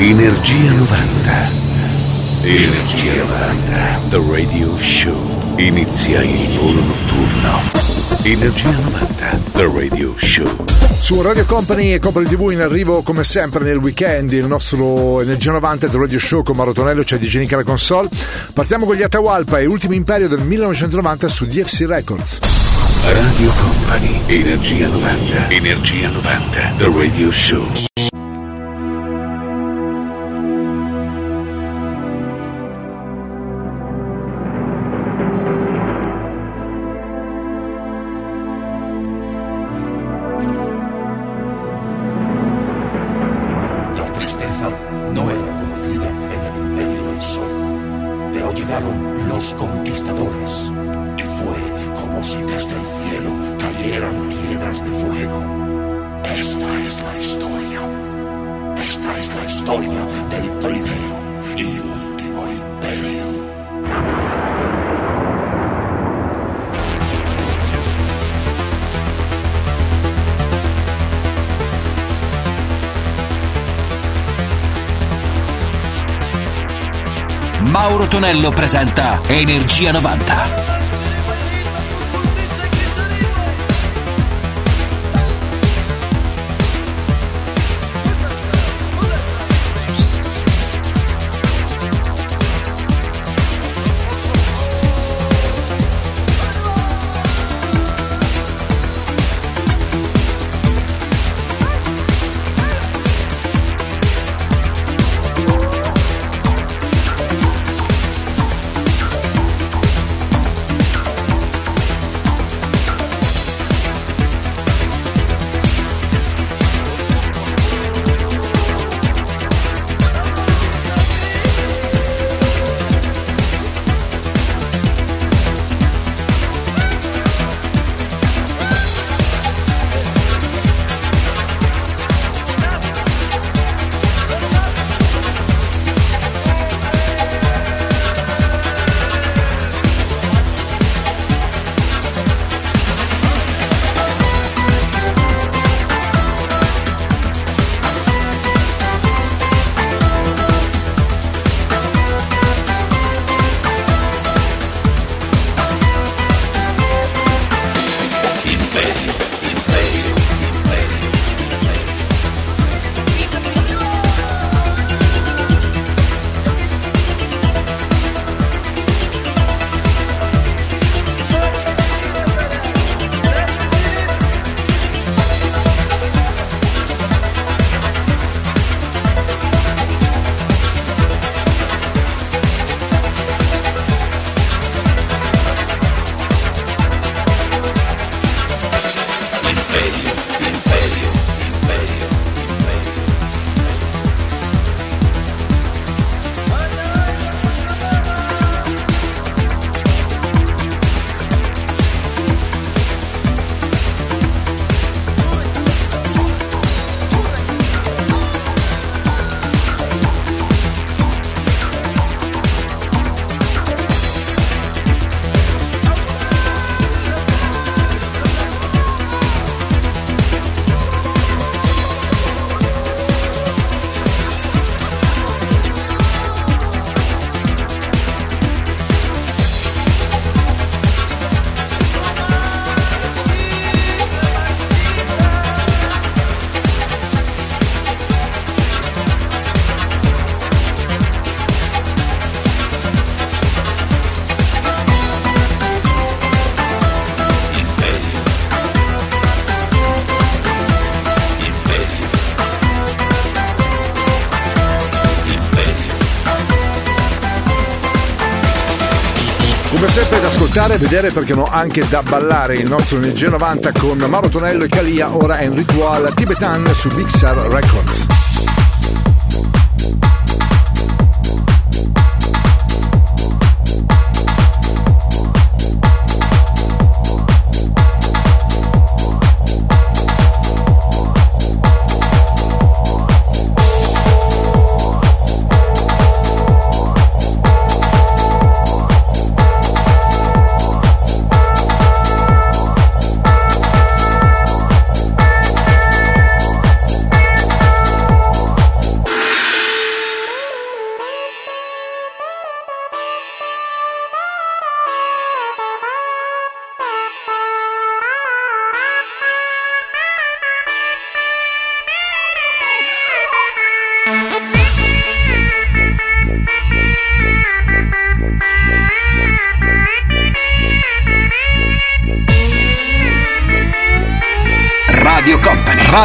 Energia 90. Energia 90. The Radio Show. Inizia il volo notturno. Energia 90. The Radio Show. Su Radio Company e Company TV in arrivo come sempre nel weekend il nostro Energia 90 The Radio Show con Marotonello c'è di Genica la console. Partiamo con gli Atahualpa e Ultimo Imperio del 1990 su DFC Records. Radio Company. Energia 90. Energia 90. The Radio Show. Presenta Energia 90. Sempre da ascoltare e vedere perché no anche da ballare il nostro Energia 90 con Mauro Tonello e Calia ora è un ritual tibetan su Sur Records.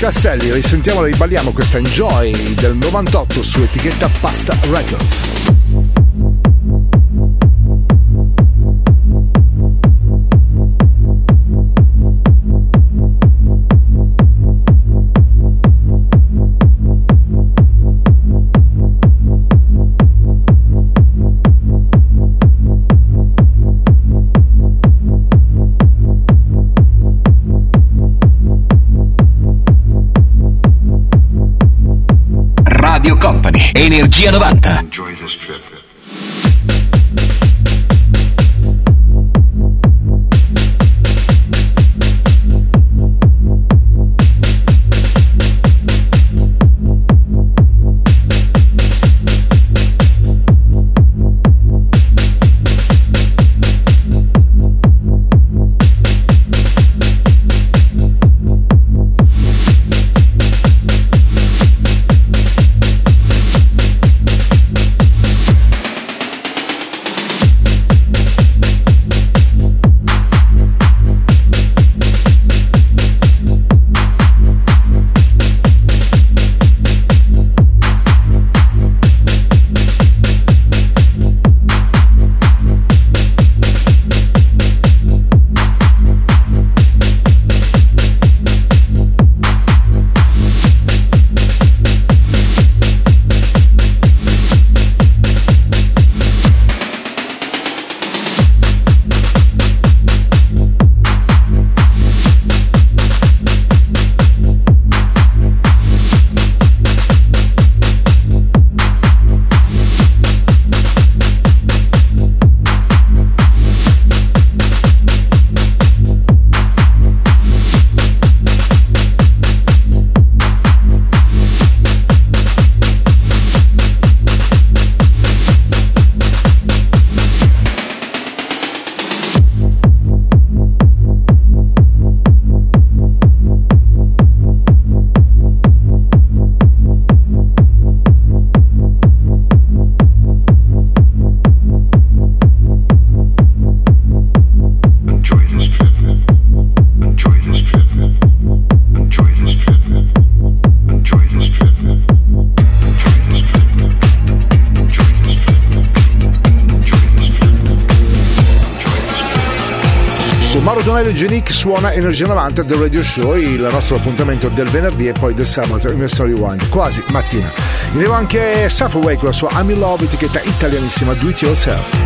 Castelli, risentiamola e balliamo questa Enjoy del 98 su etichetta Pasta Records. Energia 90. Suona Energia 90 del Radio Show, il nostro appuntamento del venerdì e poi del sabato in versione rewind, quasi mattina. Arriva anche Safaway con la sua I'm in Love, etichetta italianissima Do It Yourself.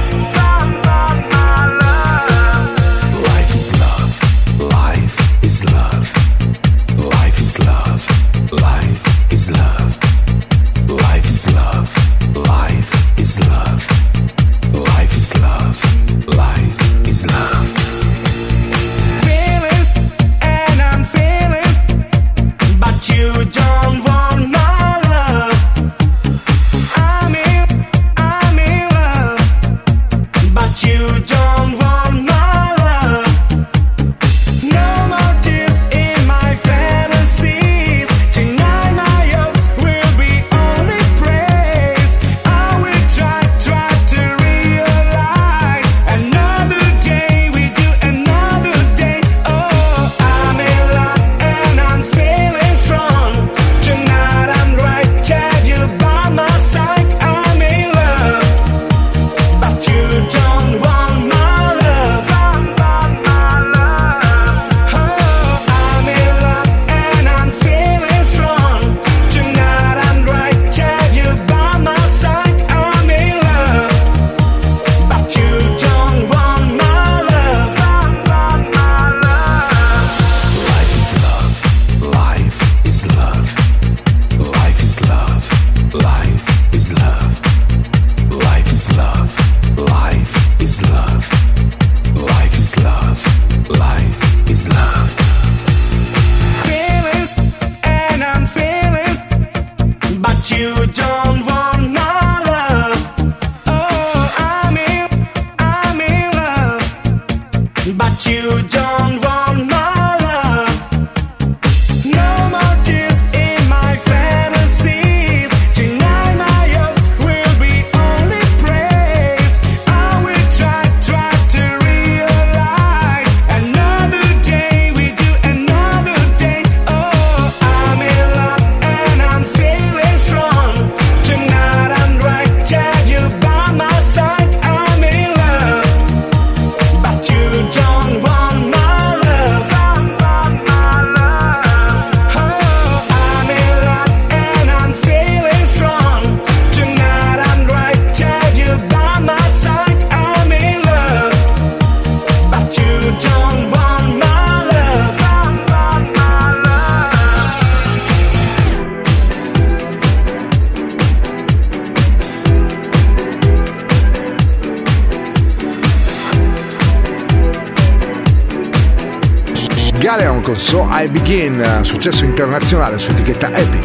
Internazionale su etichetta Epic.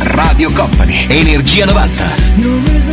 Radio Company, Energia 90.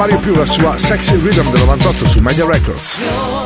Mario Più la sua Sexy Rhythm del 98 su Media Records.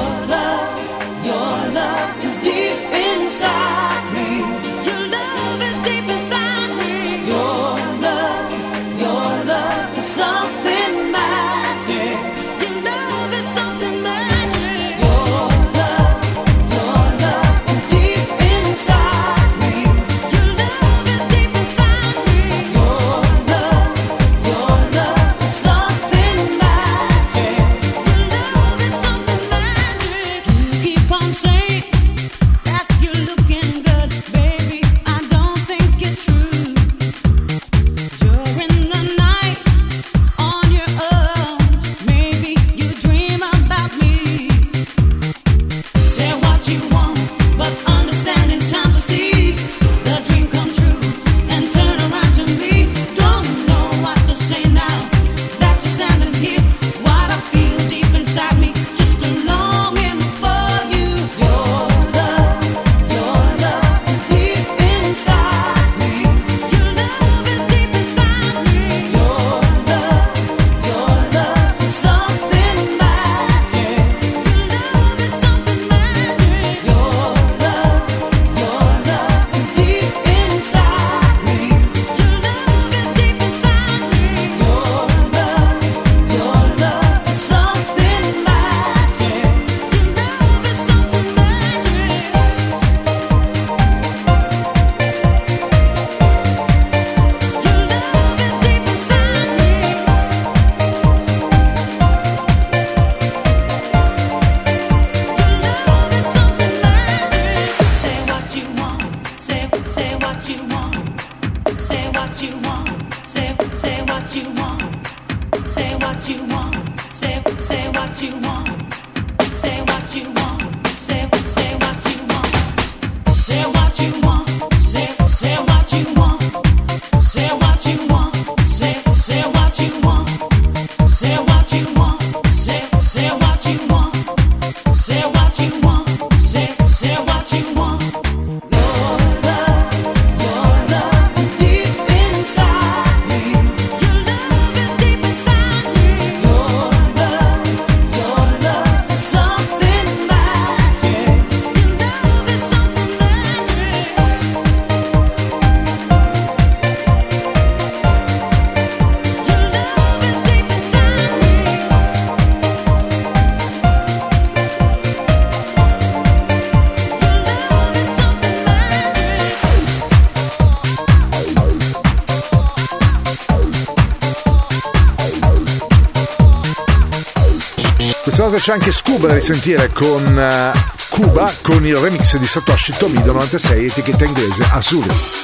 C'è anche Scuba da risentire con uh, Cuba con il remix di Satoshi Tomido 96 etichetta inglese Azuri.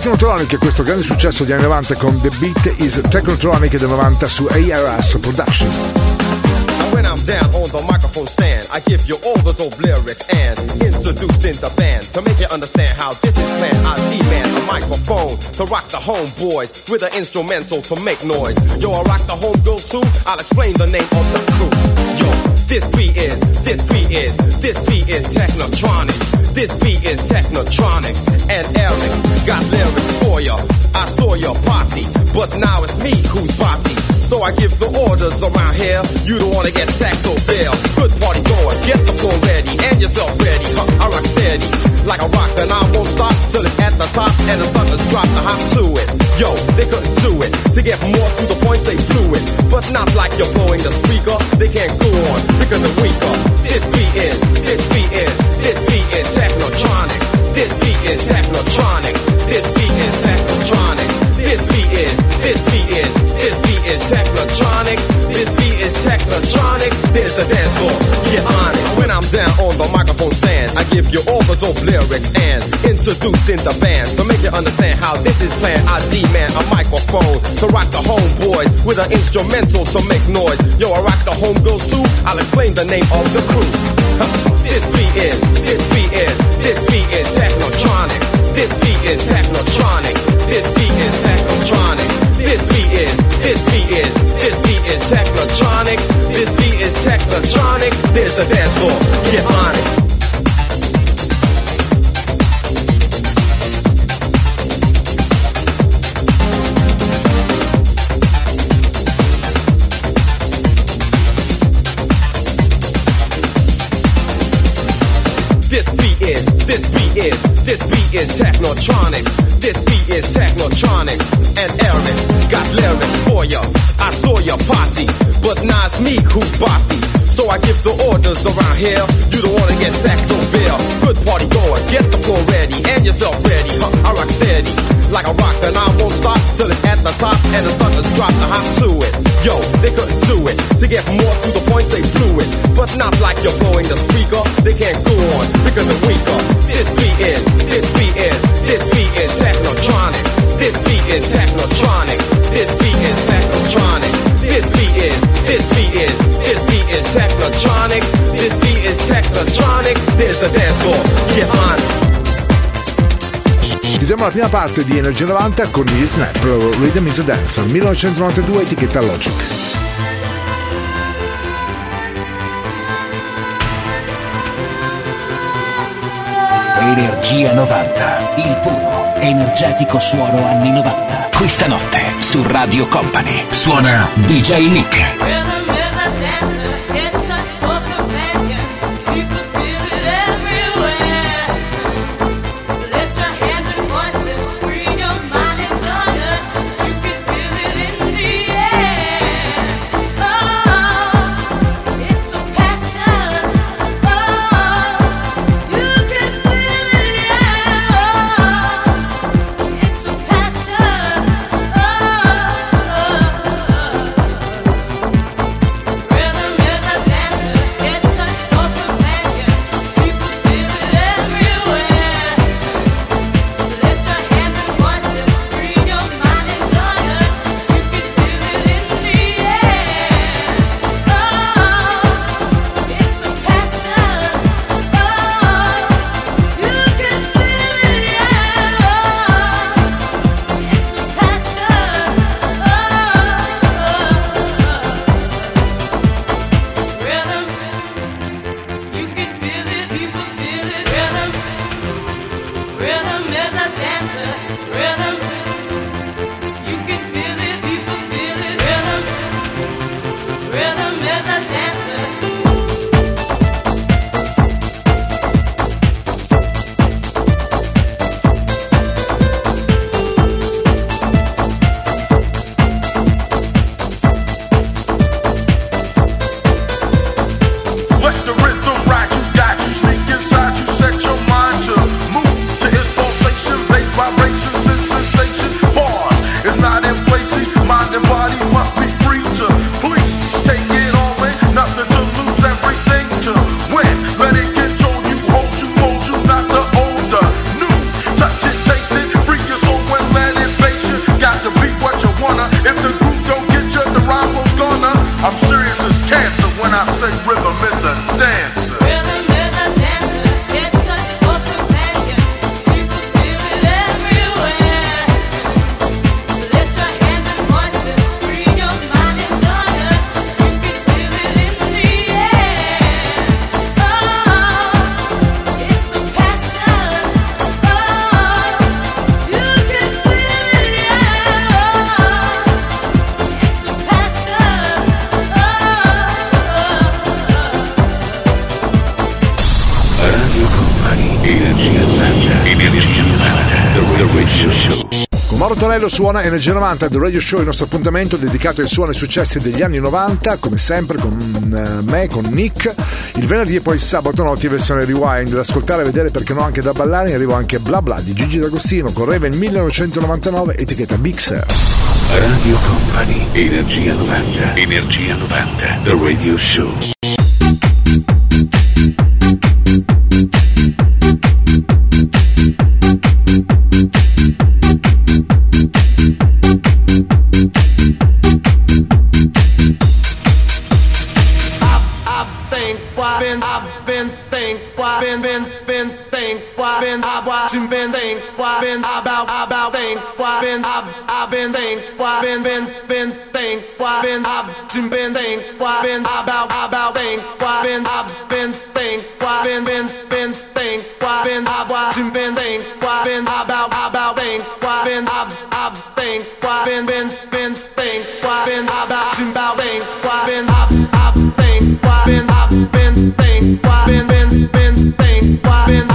Technotronic, questo grande successo degli anni 90 con The Beat is Technotronic del 90 su ARS Production. When I'm down on the microphone stand, I give you all the dope lyrics and introducing the band to make you understand how this is planned. I demand a microphone to rock the homeboys with an instrumental to make noise. Yo, I rock the homegirls too. I'll explain the name of the crew. Yo. This beat is, this beat is, this beat is technotronic. This beat is technotronic. And Eric got lyrics for ya. I saw your posse, but now it's me who's bossy. So I give the orders around here. You don't wanna get sacked so fair. Good party going, get the phone ready and yourself ready. Huh, I rock steady like a rock, and I won't stop till it's at the top and the suckers drop the hop to it. Yo, they couldn't do it. To get more to the point, they blew it. But not like you're blowing the speaker. They can't go on because they're weaker. This beat is, this beat is, this beat is technotronic. This beat is technotronic. Is technotronic. There's a dance floor, get on it. When I'm down on the microphone stand, I give you all the dope lyrics and introducing the band to make you understand how this is planned. I demand a microphone to rock the homeboys with an instrumental to make noise. Yo, I rock the homegirls too. I'll explain the name of the crew. This beat is, this beat is, this beat is technotronic. This beat is technotronic. This beat is technotronic. Is technotronic. This beat is technotronic. There's a dance floor. Get on it. Here. You don't wanna get sacked so bare. Good party going, get the floor ready and yourself ready. Huh, I rock steady like a rock, and I won't stop till it's at the top and the suckers drop the hop to it. Yo, they couldn't do it. To get more to the point, they blew it. But not like you're blowing the speaker. They can't go on because they're weaker. This beat is, Chiudiamo la prima parte di Energia 90 con gli Snap, Rhythm is a Dance, 1992, etichetta Logic. Energia 90, il puro, energetico suono anni 90. Questa notte su Radio Company suona DJ Nick. same rhythm. Con Tonello suona Energia 90 The Radio Show, il nostro appuntamento dedicato ai suoni e successi degli anni 90, come sempre con eh, me, con Nick. Il venerdì e poi sabato notte versione rewind, da ascoltare e vedere perché no anche da ballare. In arrivo anche Bla Bla di Gigi D'Agostino, correva nel 1999, etichetta Sur. Radio Company, Energia 90. Energia 90. The Radio Show. I've, I've been think, why been, been, been think, why been, I've been think, why been about, about think, why been, I've been think, why been, been, been think, why been, I've watching been think, why been about, about think, why been, I've, I've think, why been, been, been think, why been about, about think, why been, I've, I've think, why been, I've been think, why been, been, been think, why been,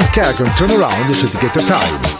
Jackson's character turnaround is to get the time.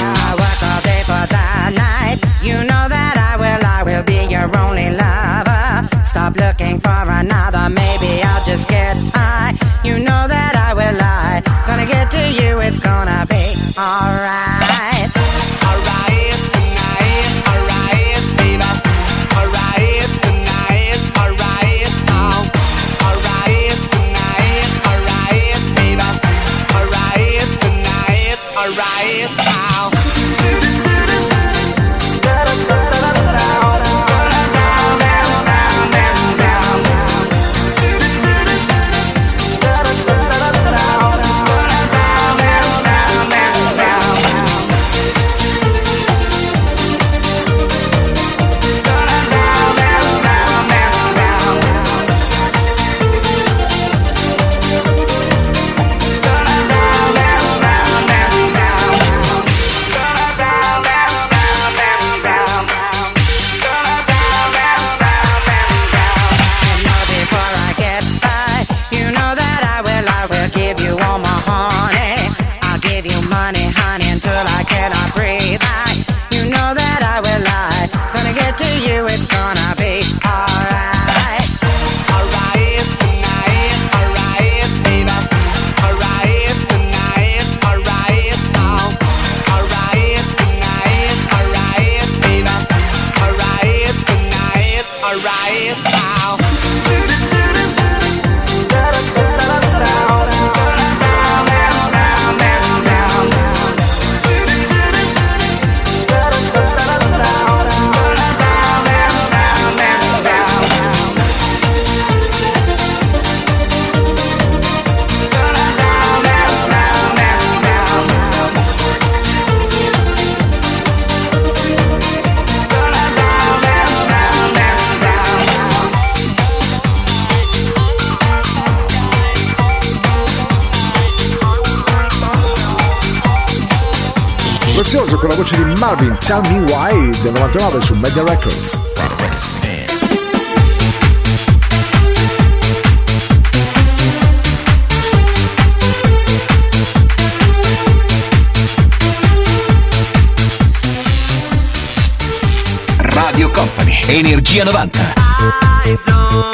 right now. con la voce di Marvin Tell Me Why del 99 su Media Records. Radio Company, Energia 90.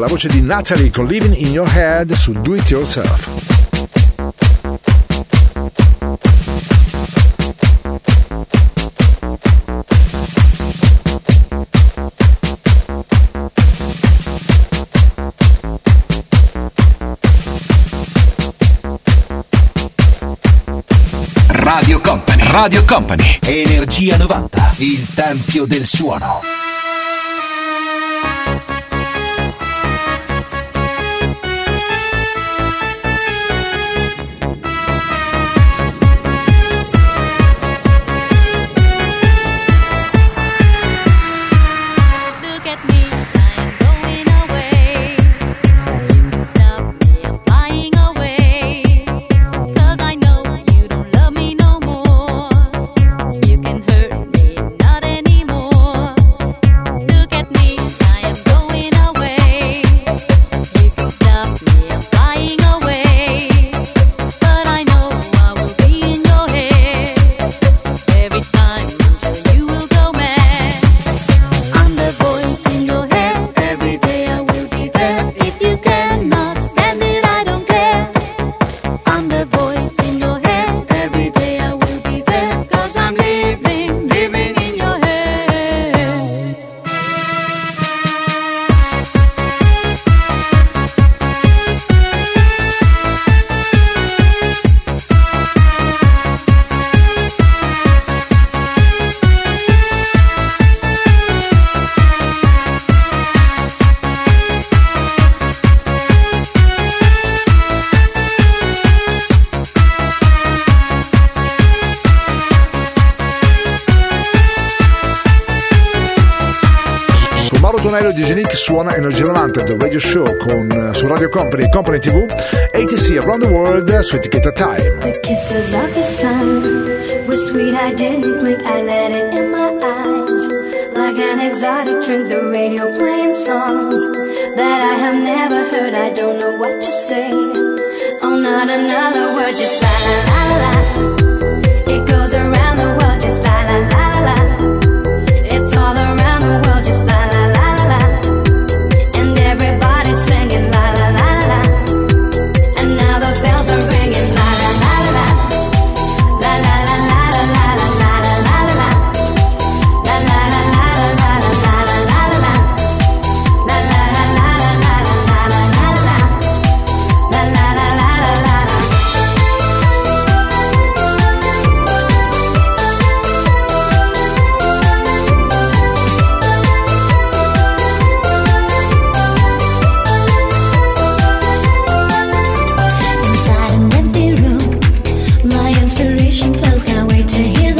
la voce di Natalie con Living in Your Head su Do It Yourself. Radio Company. Radio Company. Energia 90. Il tempio del suono. Show con, eh, su Radio Company Company TV, ATC Around the World eh, su etichetta Time. The kisses of the sun were sweet, I didn't blink, I let it in my eyes. Like an exotic drink, the radio playing songs that I have never heard, I don't know what to say. Oh, not another word, just la la la la. saturation flows. Can't wait to hear.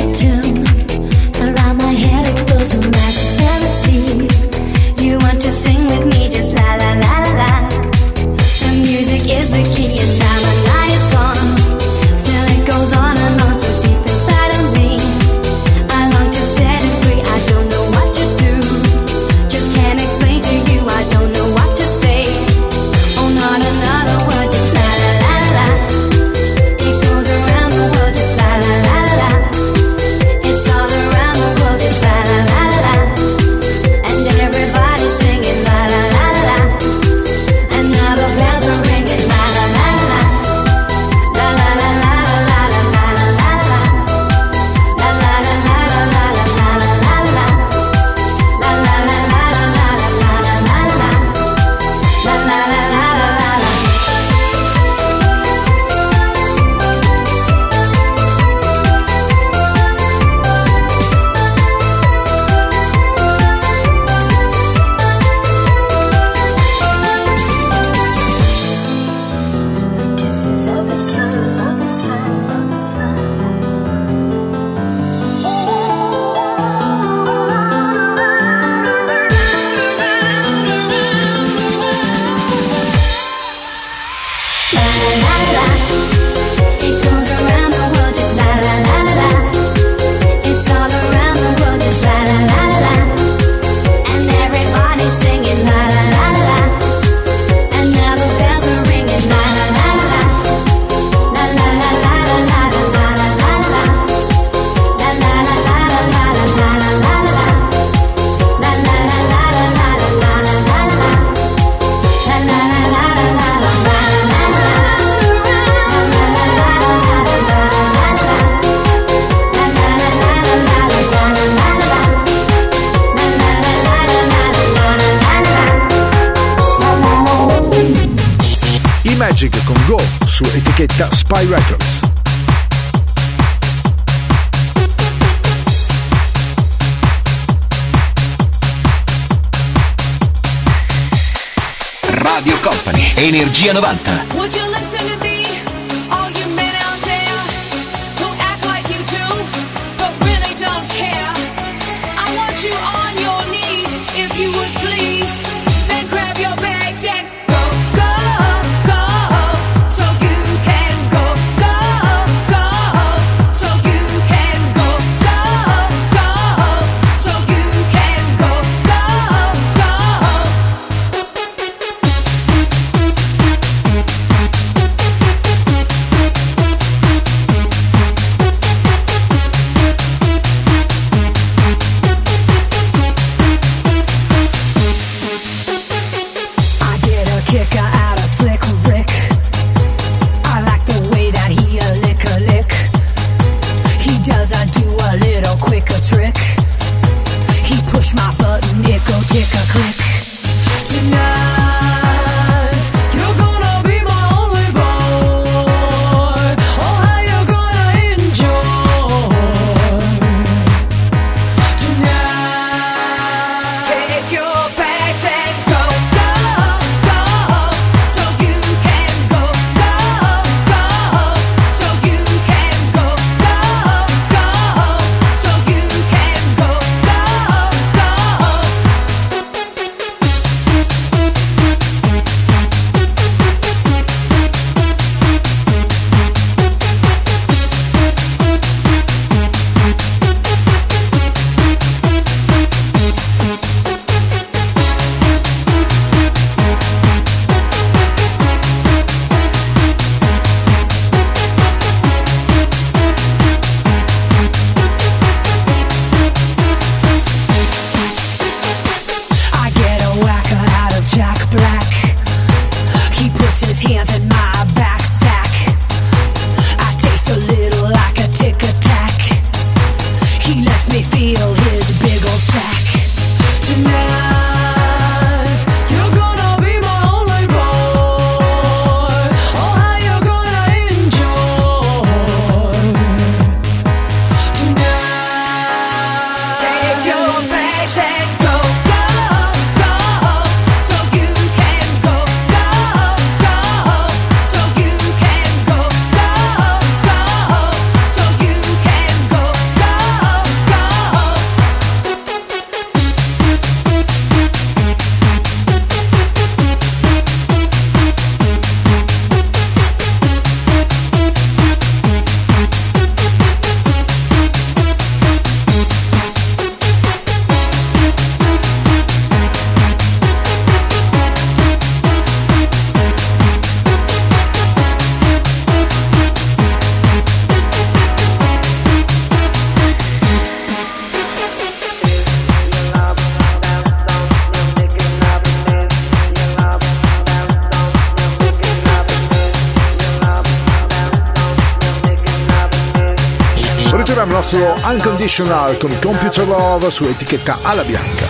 International con Computer Love su etichetta Alla Bianca.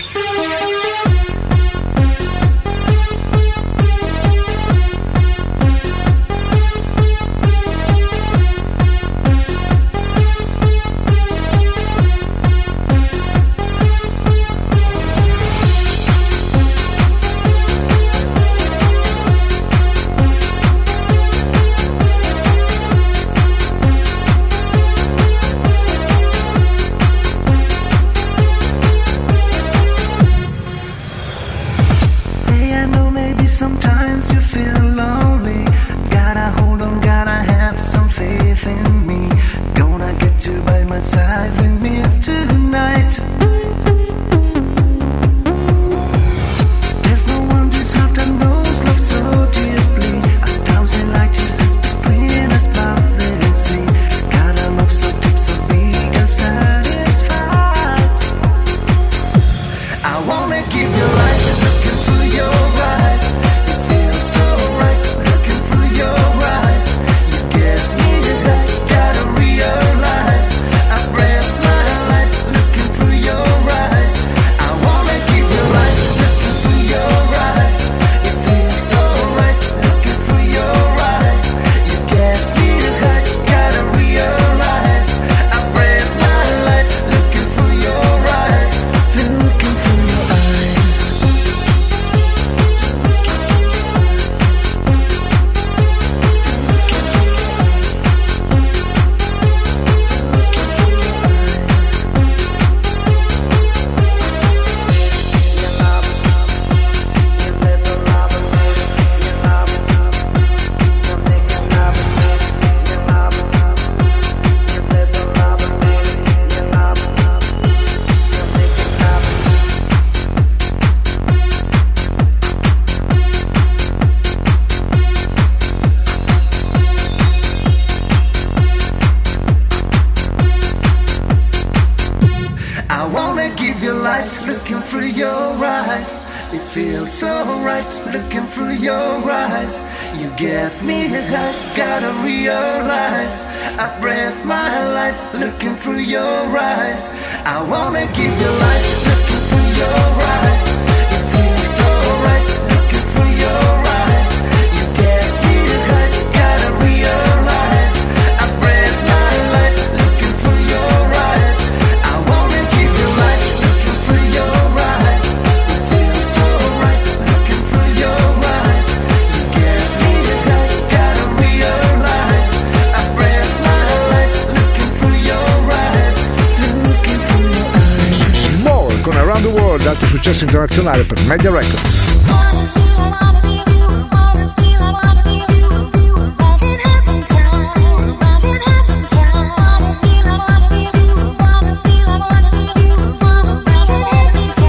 internazionale per Media Records.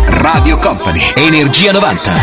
Radio Company, Energia 90.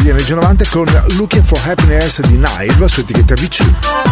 di MG90 con Looking for Happiness di Nive su etichetta BC.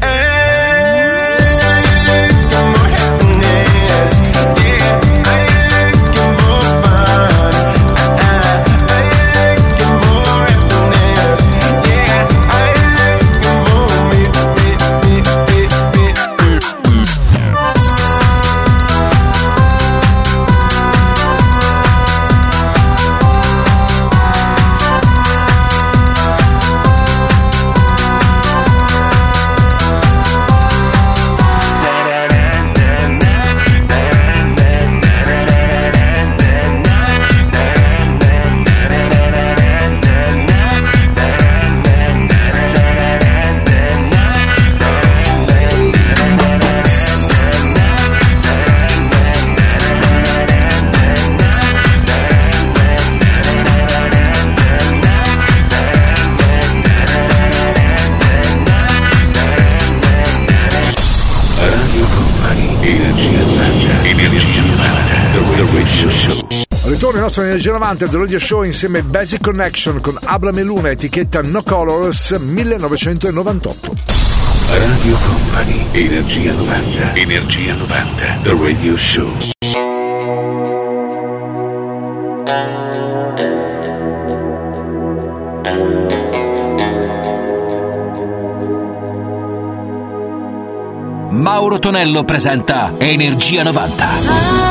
sono Energia 90 The Radio Show insieme a Basic Connection con Abra Meluna, etichetta No Colors 1998. Radio Company, Energia 90, Energia 90, The Radio Show. Mauro Tonello presenta Energia 90.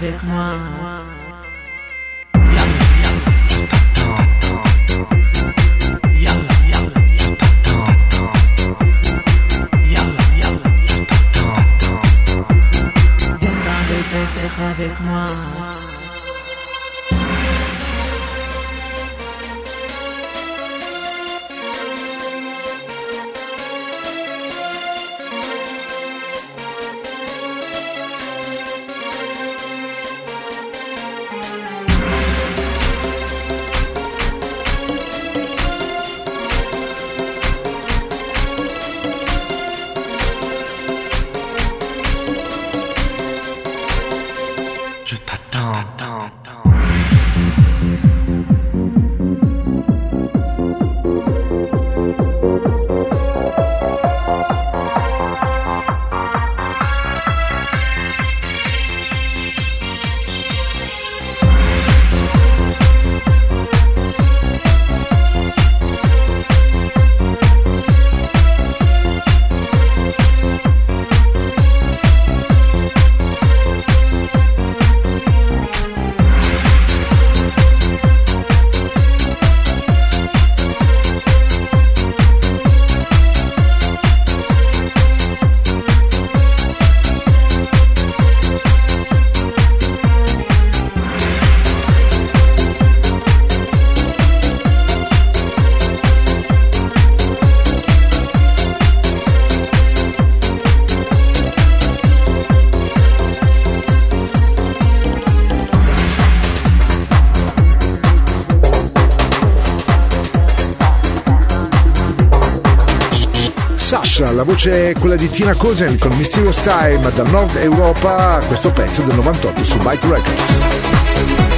Avec moi. Voce è quella di Tina Kosen con Mysterious Time da Nord Europa, questo pezzo del 98 su Byte Records.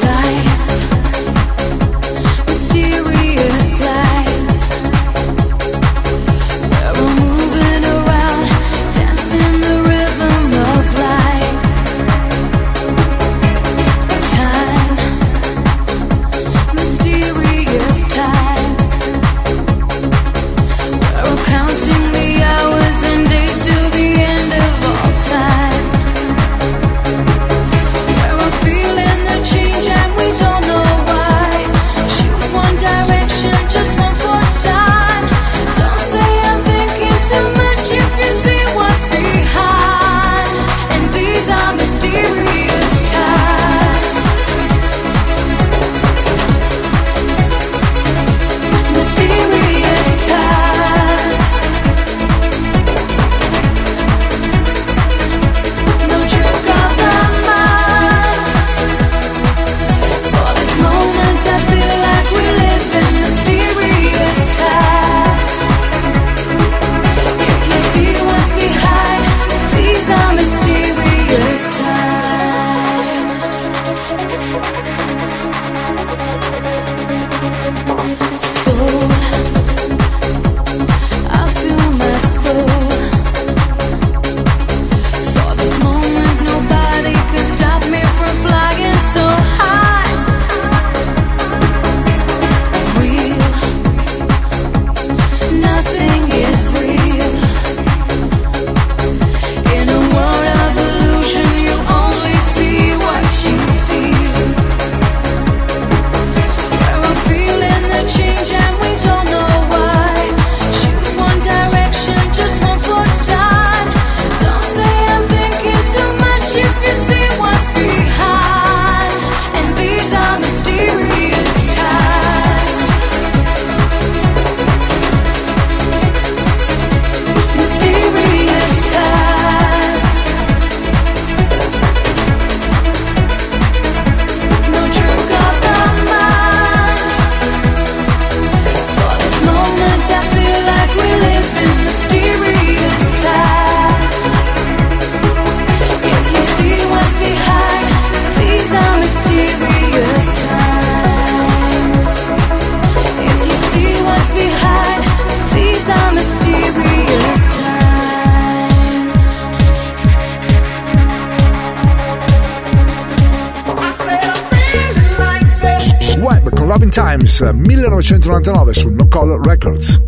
1999 su No Color Records.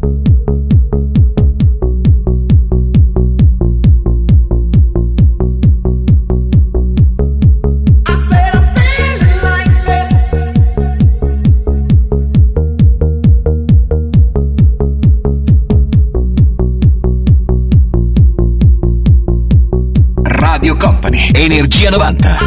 Radio Company, Energia 90.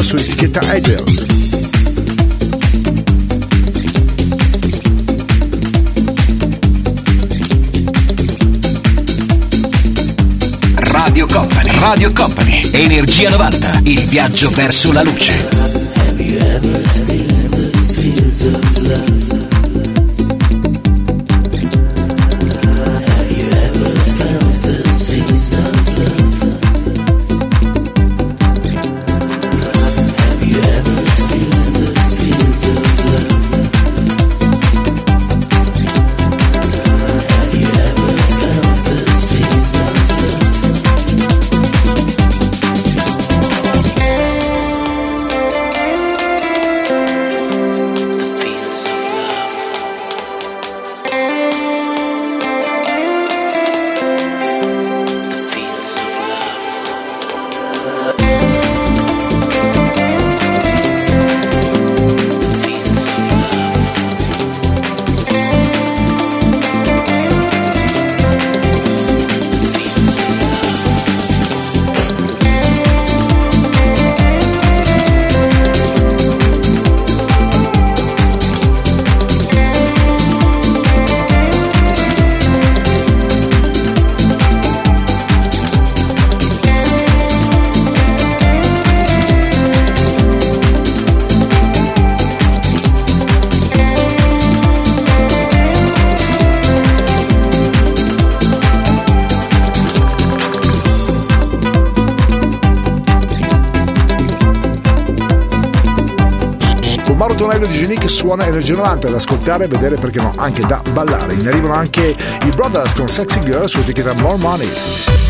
uscita su etichetta Edel. Radio Company, Radio Company, Energia 90, il viaggio verso la luce. Energy 90 da ascoltare e vedere perché no, anche da ballare. In arrivano anche i Brothers con Sexy Girl su etichetta More Money.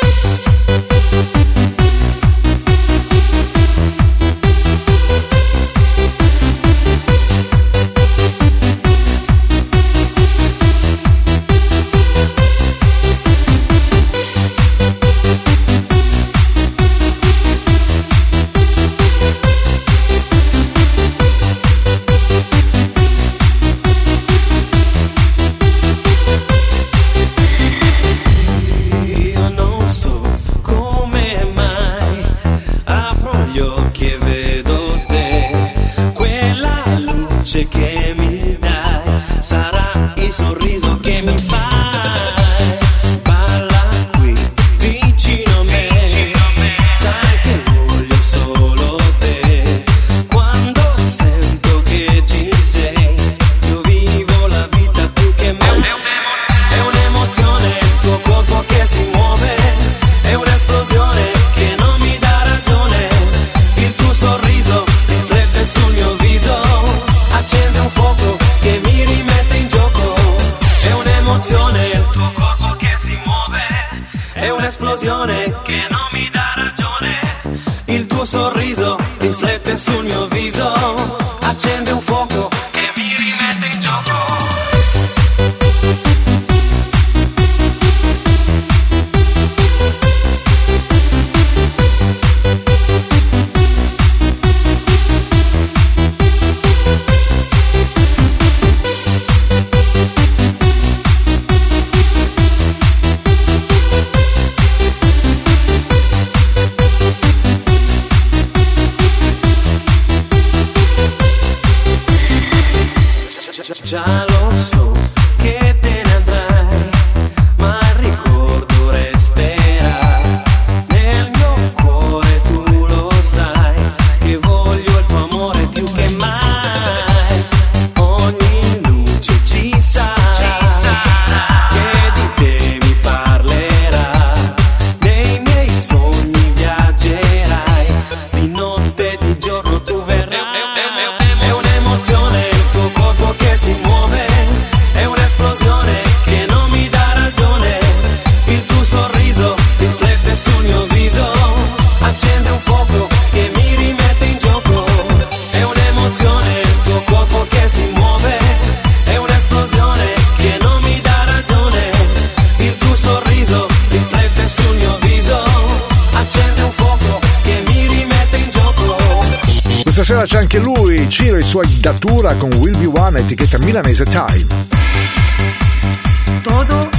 Todo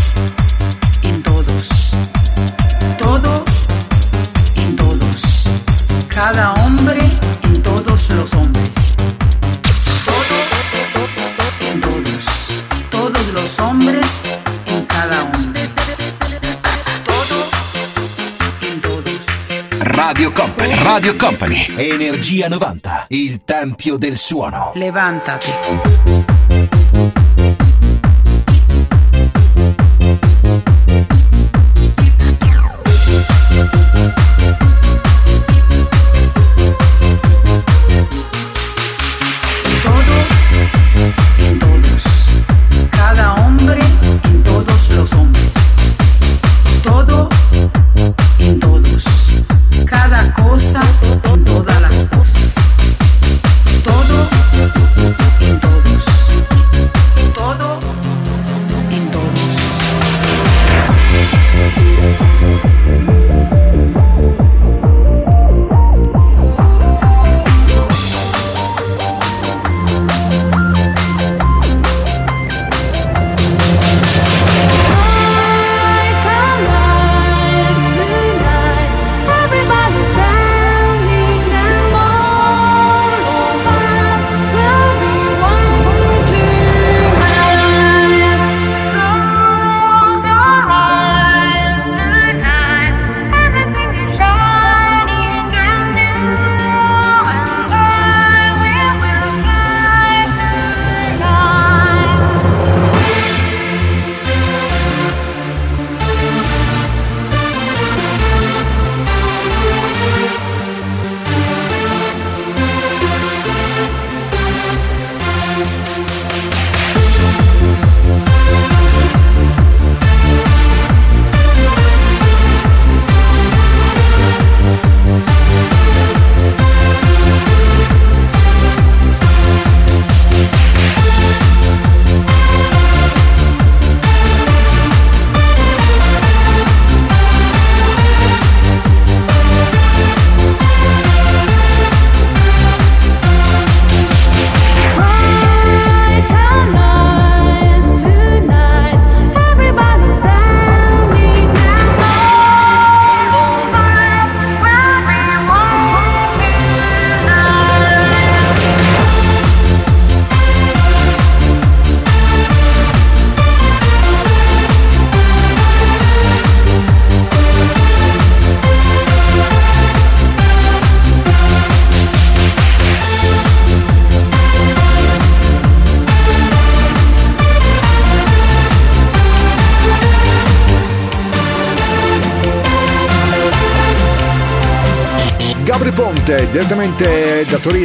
en todos. Todo en todos. Cada hombre en todos los hombres. Todo en todos. Todos los hombres en cada hombre. Todo en todos. Radio Company, Radio Company, Energia 90, il tempio del suono. Levántate.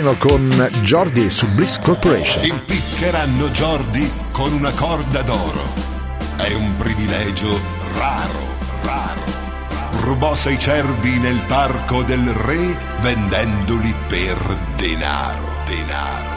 Piano con Jordi su Bliss Corporation. Impiccheranno Jordi con una corda d'oro. È un privilegio raro, raro. Rubò sei cervi nel parco del re vendendoli per denaro, denaro.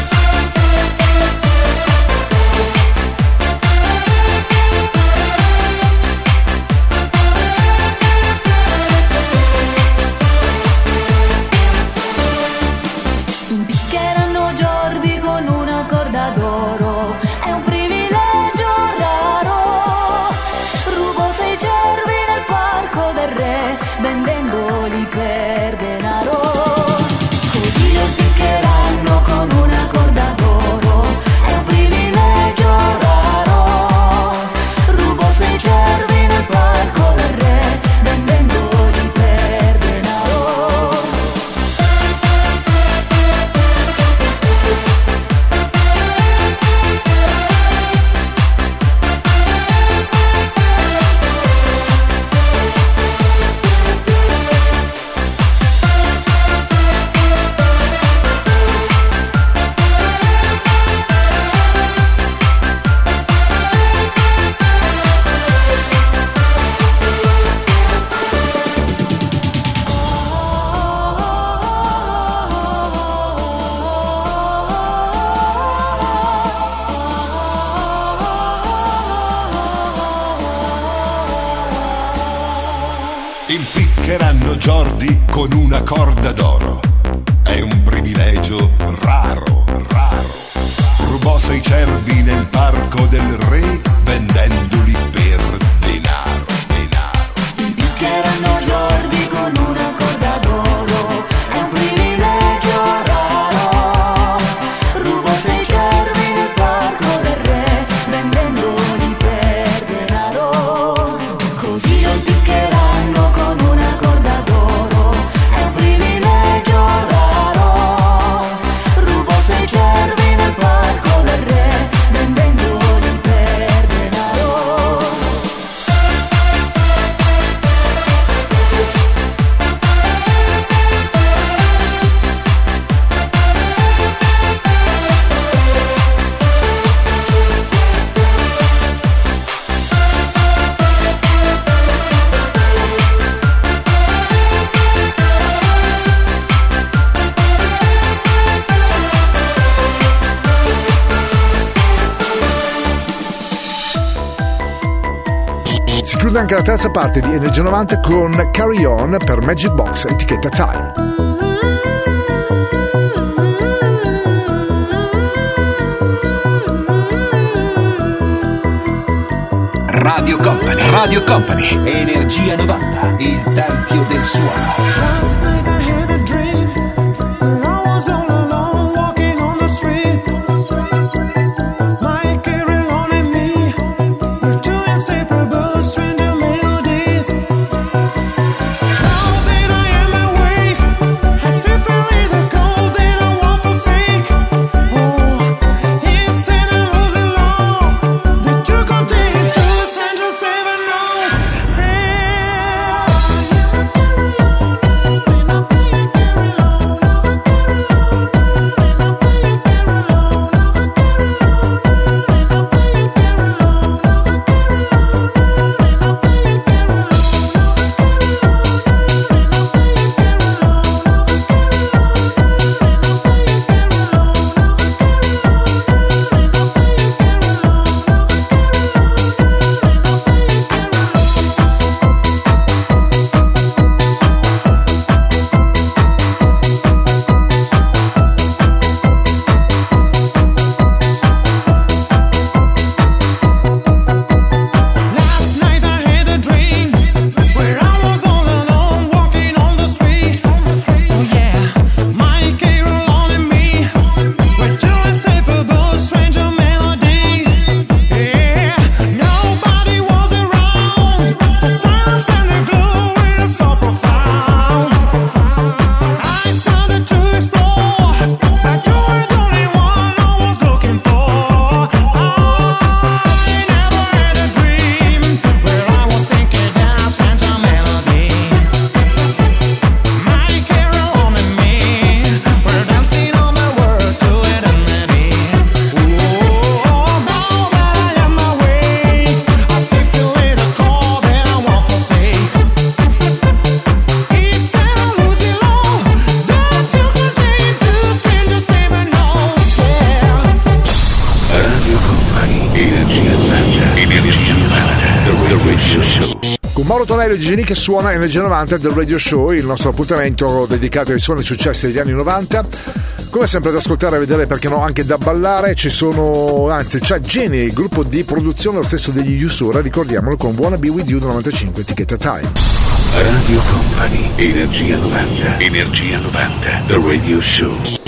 parte di Energia 90 con Carry On per Magic Box etichetta Time. Radio Company, Radio Company, Energia 90, il tempio del suono. suona Energia 90 del Radio Show, il nostro appuntamento dedicato ai suoni successi degli anni 90. Come sempre da ascoltare, e vedere perché no, anche da ballare, ci sono, anzi c'è Genie, il gruppo di produzione lo stesso degli Usura, ricordiamolo con Buona Be With You 95 etichetta Time. Radio Company, Energia 90, Energia 90, The Radio Show.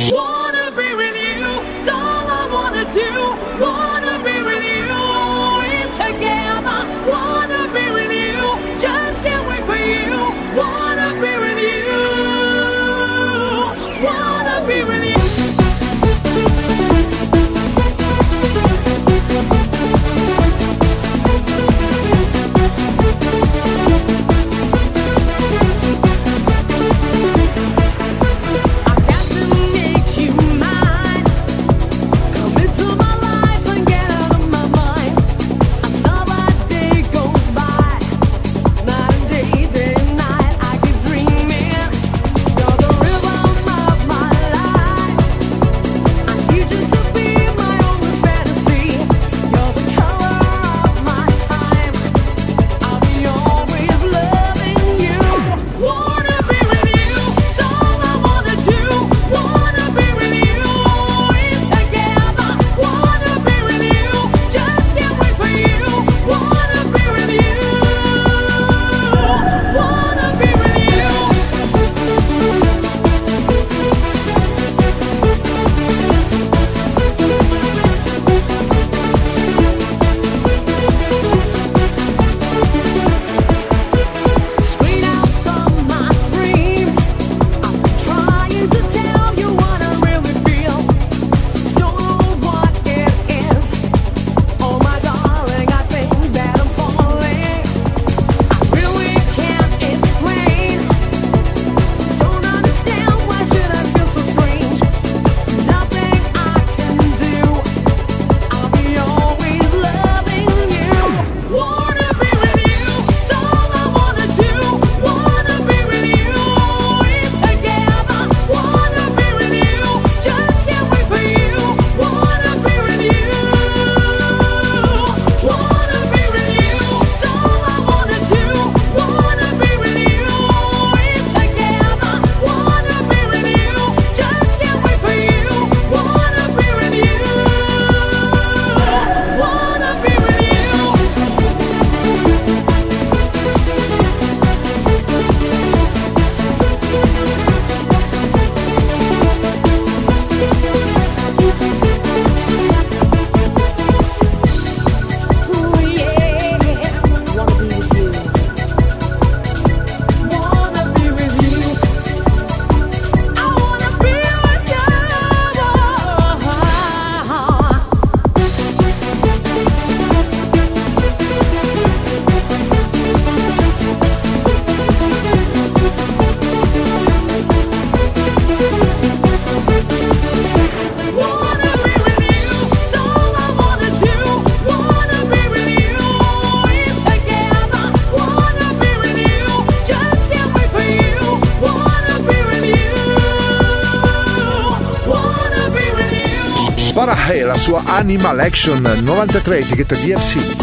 sua Animal Action 93 etichetta DFC.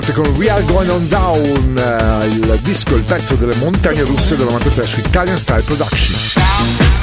Notte con We Are Going On Down, eh, il disco, il pezzo delle montagne russe del 93 su Italian Style Production.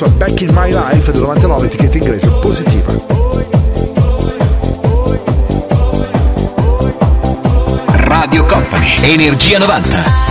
Sua Back in My Life del 99, etichetta inglese positiva. Radio Company, Energia 90.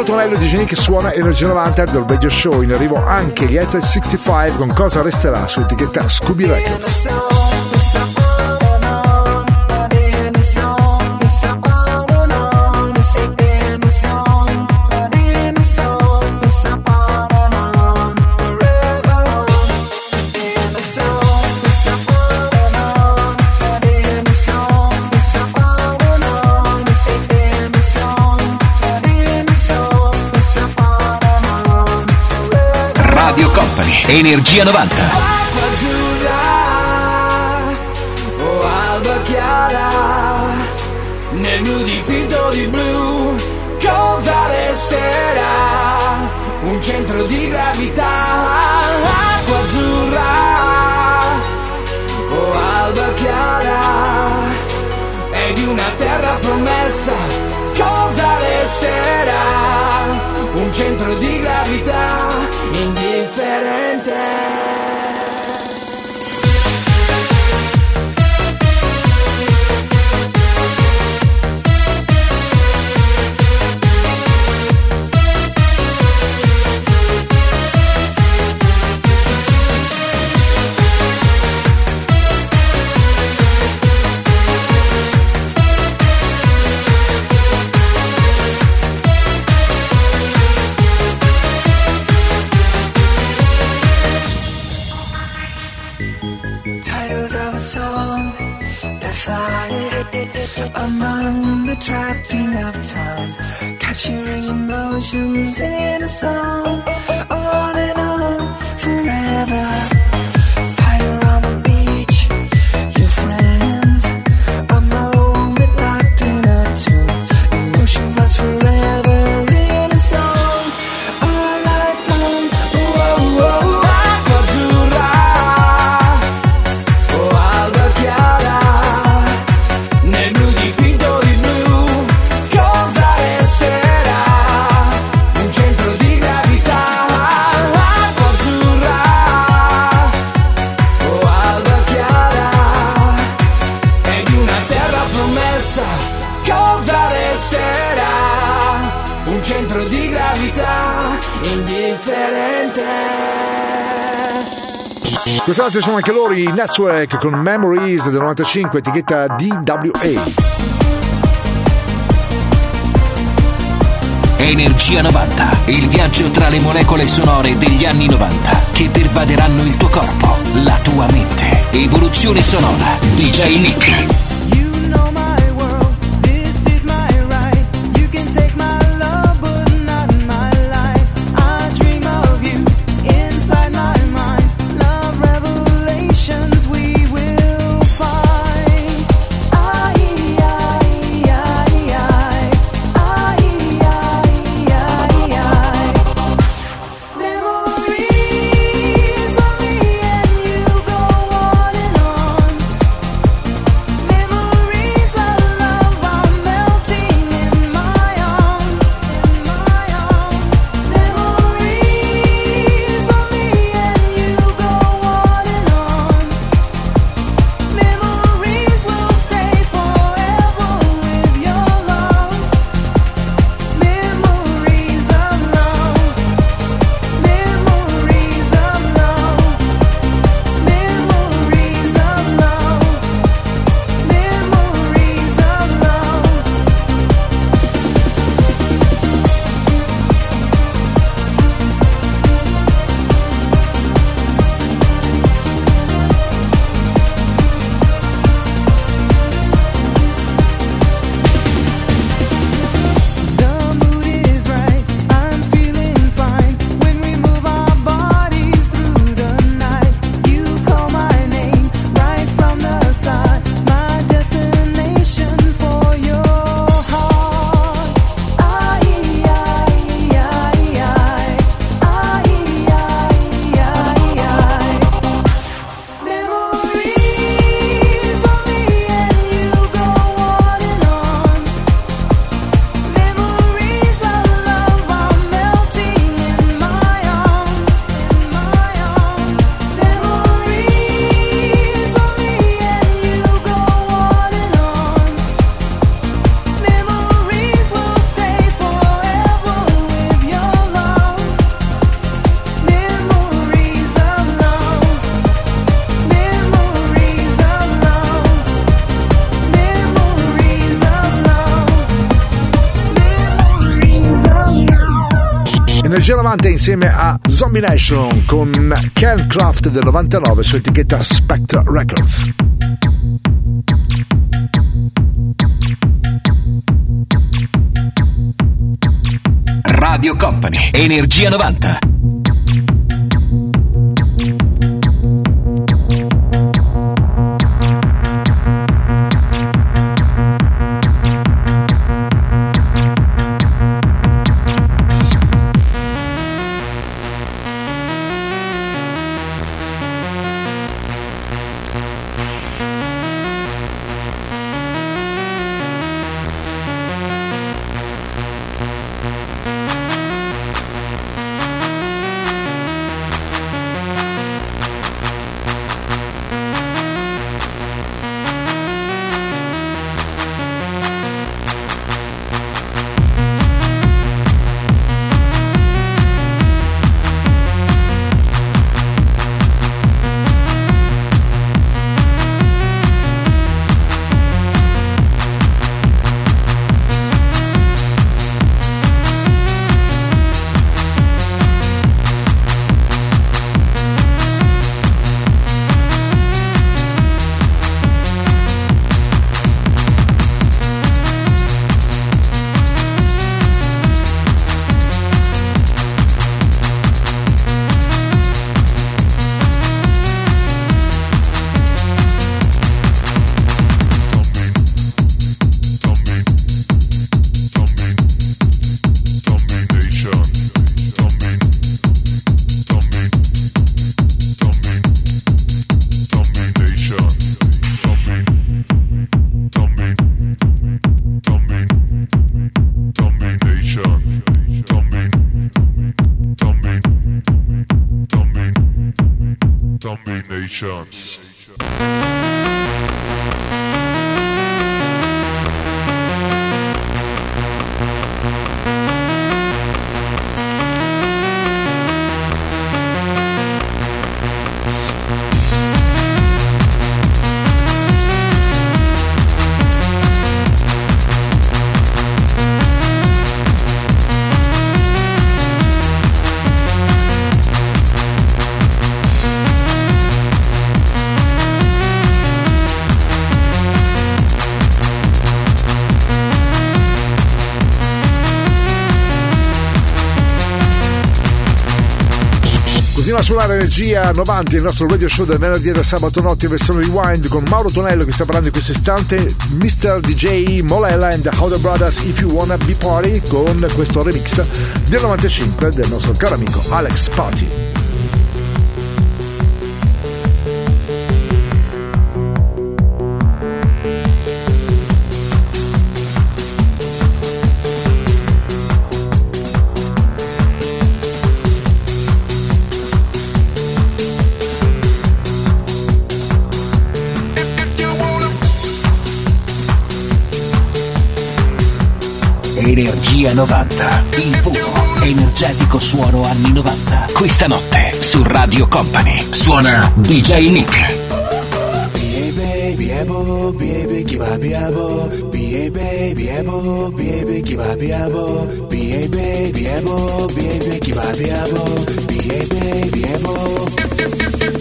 Paolo Tonello di Geni che suona Energia 90 del Radio Show. In arrivo anche gli Etel 65 con cosa resterà su etichetta Scooby Records. Energia 90. Until Quest'altro sono anche loro i Network con Memories del 95, etichetta DWA. Energia 90, il viaggio tra le molecole sonore degli anni 90 che pervaderanno il tuo corpo, la tua mente. Evoluzione sonora, DJ Nick. G90 insieme a Zombie Nation con Ken Craft del 99 su etichetta Spectra Records. Radio Company, Energia 90. shots. Energia 90, il nostro radio show del venerdì e del sabato notte in versione rewind con Mauro Tonello che sta parlando in questo istante, Mr. DJ Molela and the Howder Brothers If You Wanna Be Party con questo remix del 95 del nostro caro amico Alex Party. Energia 90, il puro, energetico suono anni 90. Questa notte su Radio Company suona DJ Nick. Biebo, biebe, kiba, biabo. Biebe, biebo, biebe, kiba, biabo. Biebe, biebo, biebe, kiba, biabo. Biebe, biebo.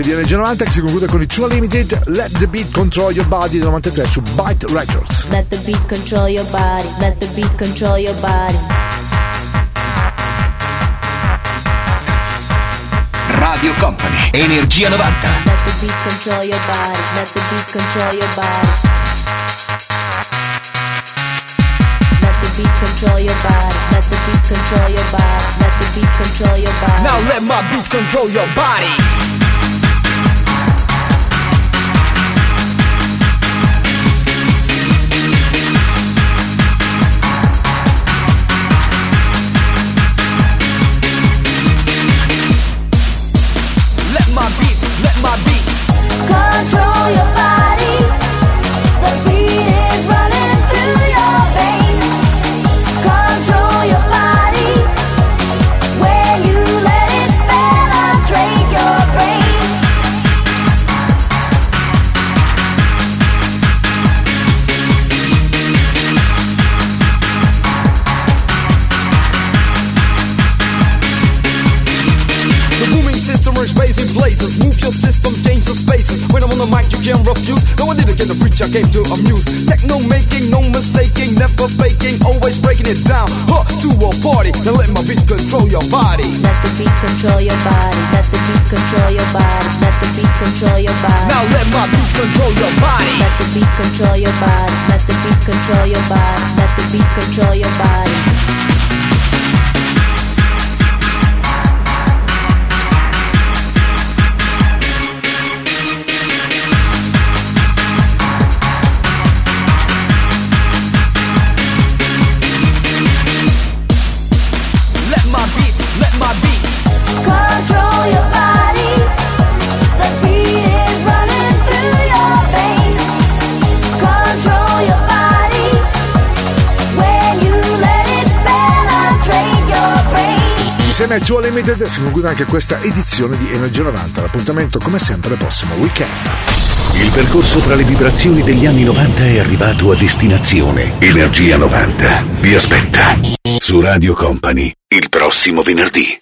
7 di NG90 che si conclude con il Two Limited Let the Beat Control Your Body del 93 su Byte Records. Let the beat control your body, let the beat control your body. Radio Company, Energia 90. Let the beat control your body, let the beat control your body. Let the beat control your body, control your body, let the beat control your body. Now let my beat control your body. Get the preach, I came to amuse. Techno making, no mistaking, never faking, always breaking it down. Huh, to a party. Now let my beat control your body. Let the beat control your body. Let the beat control your body. Let the beat control your body. Now let my beat control your body. Let the beat control your body. Let the beat control your body. Let the beat control your body. Insieme a Joe Limited si conclude anche questa edizione di Energia 90. L'appuntamento come sempre il prossimo weekend. Il percorso tra le vibrazioni degli anni 90 è arrivato a destinazione. Energia 90 vi aspetta su Radio Company il prossimo venerdì.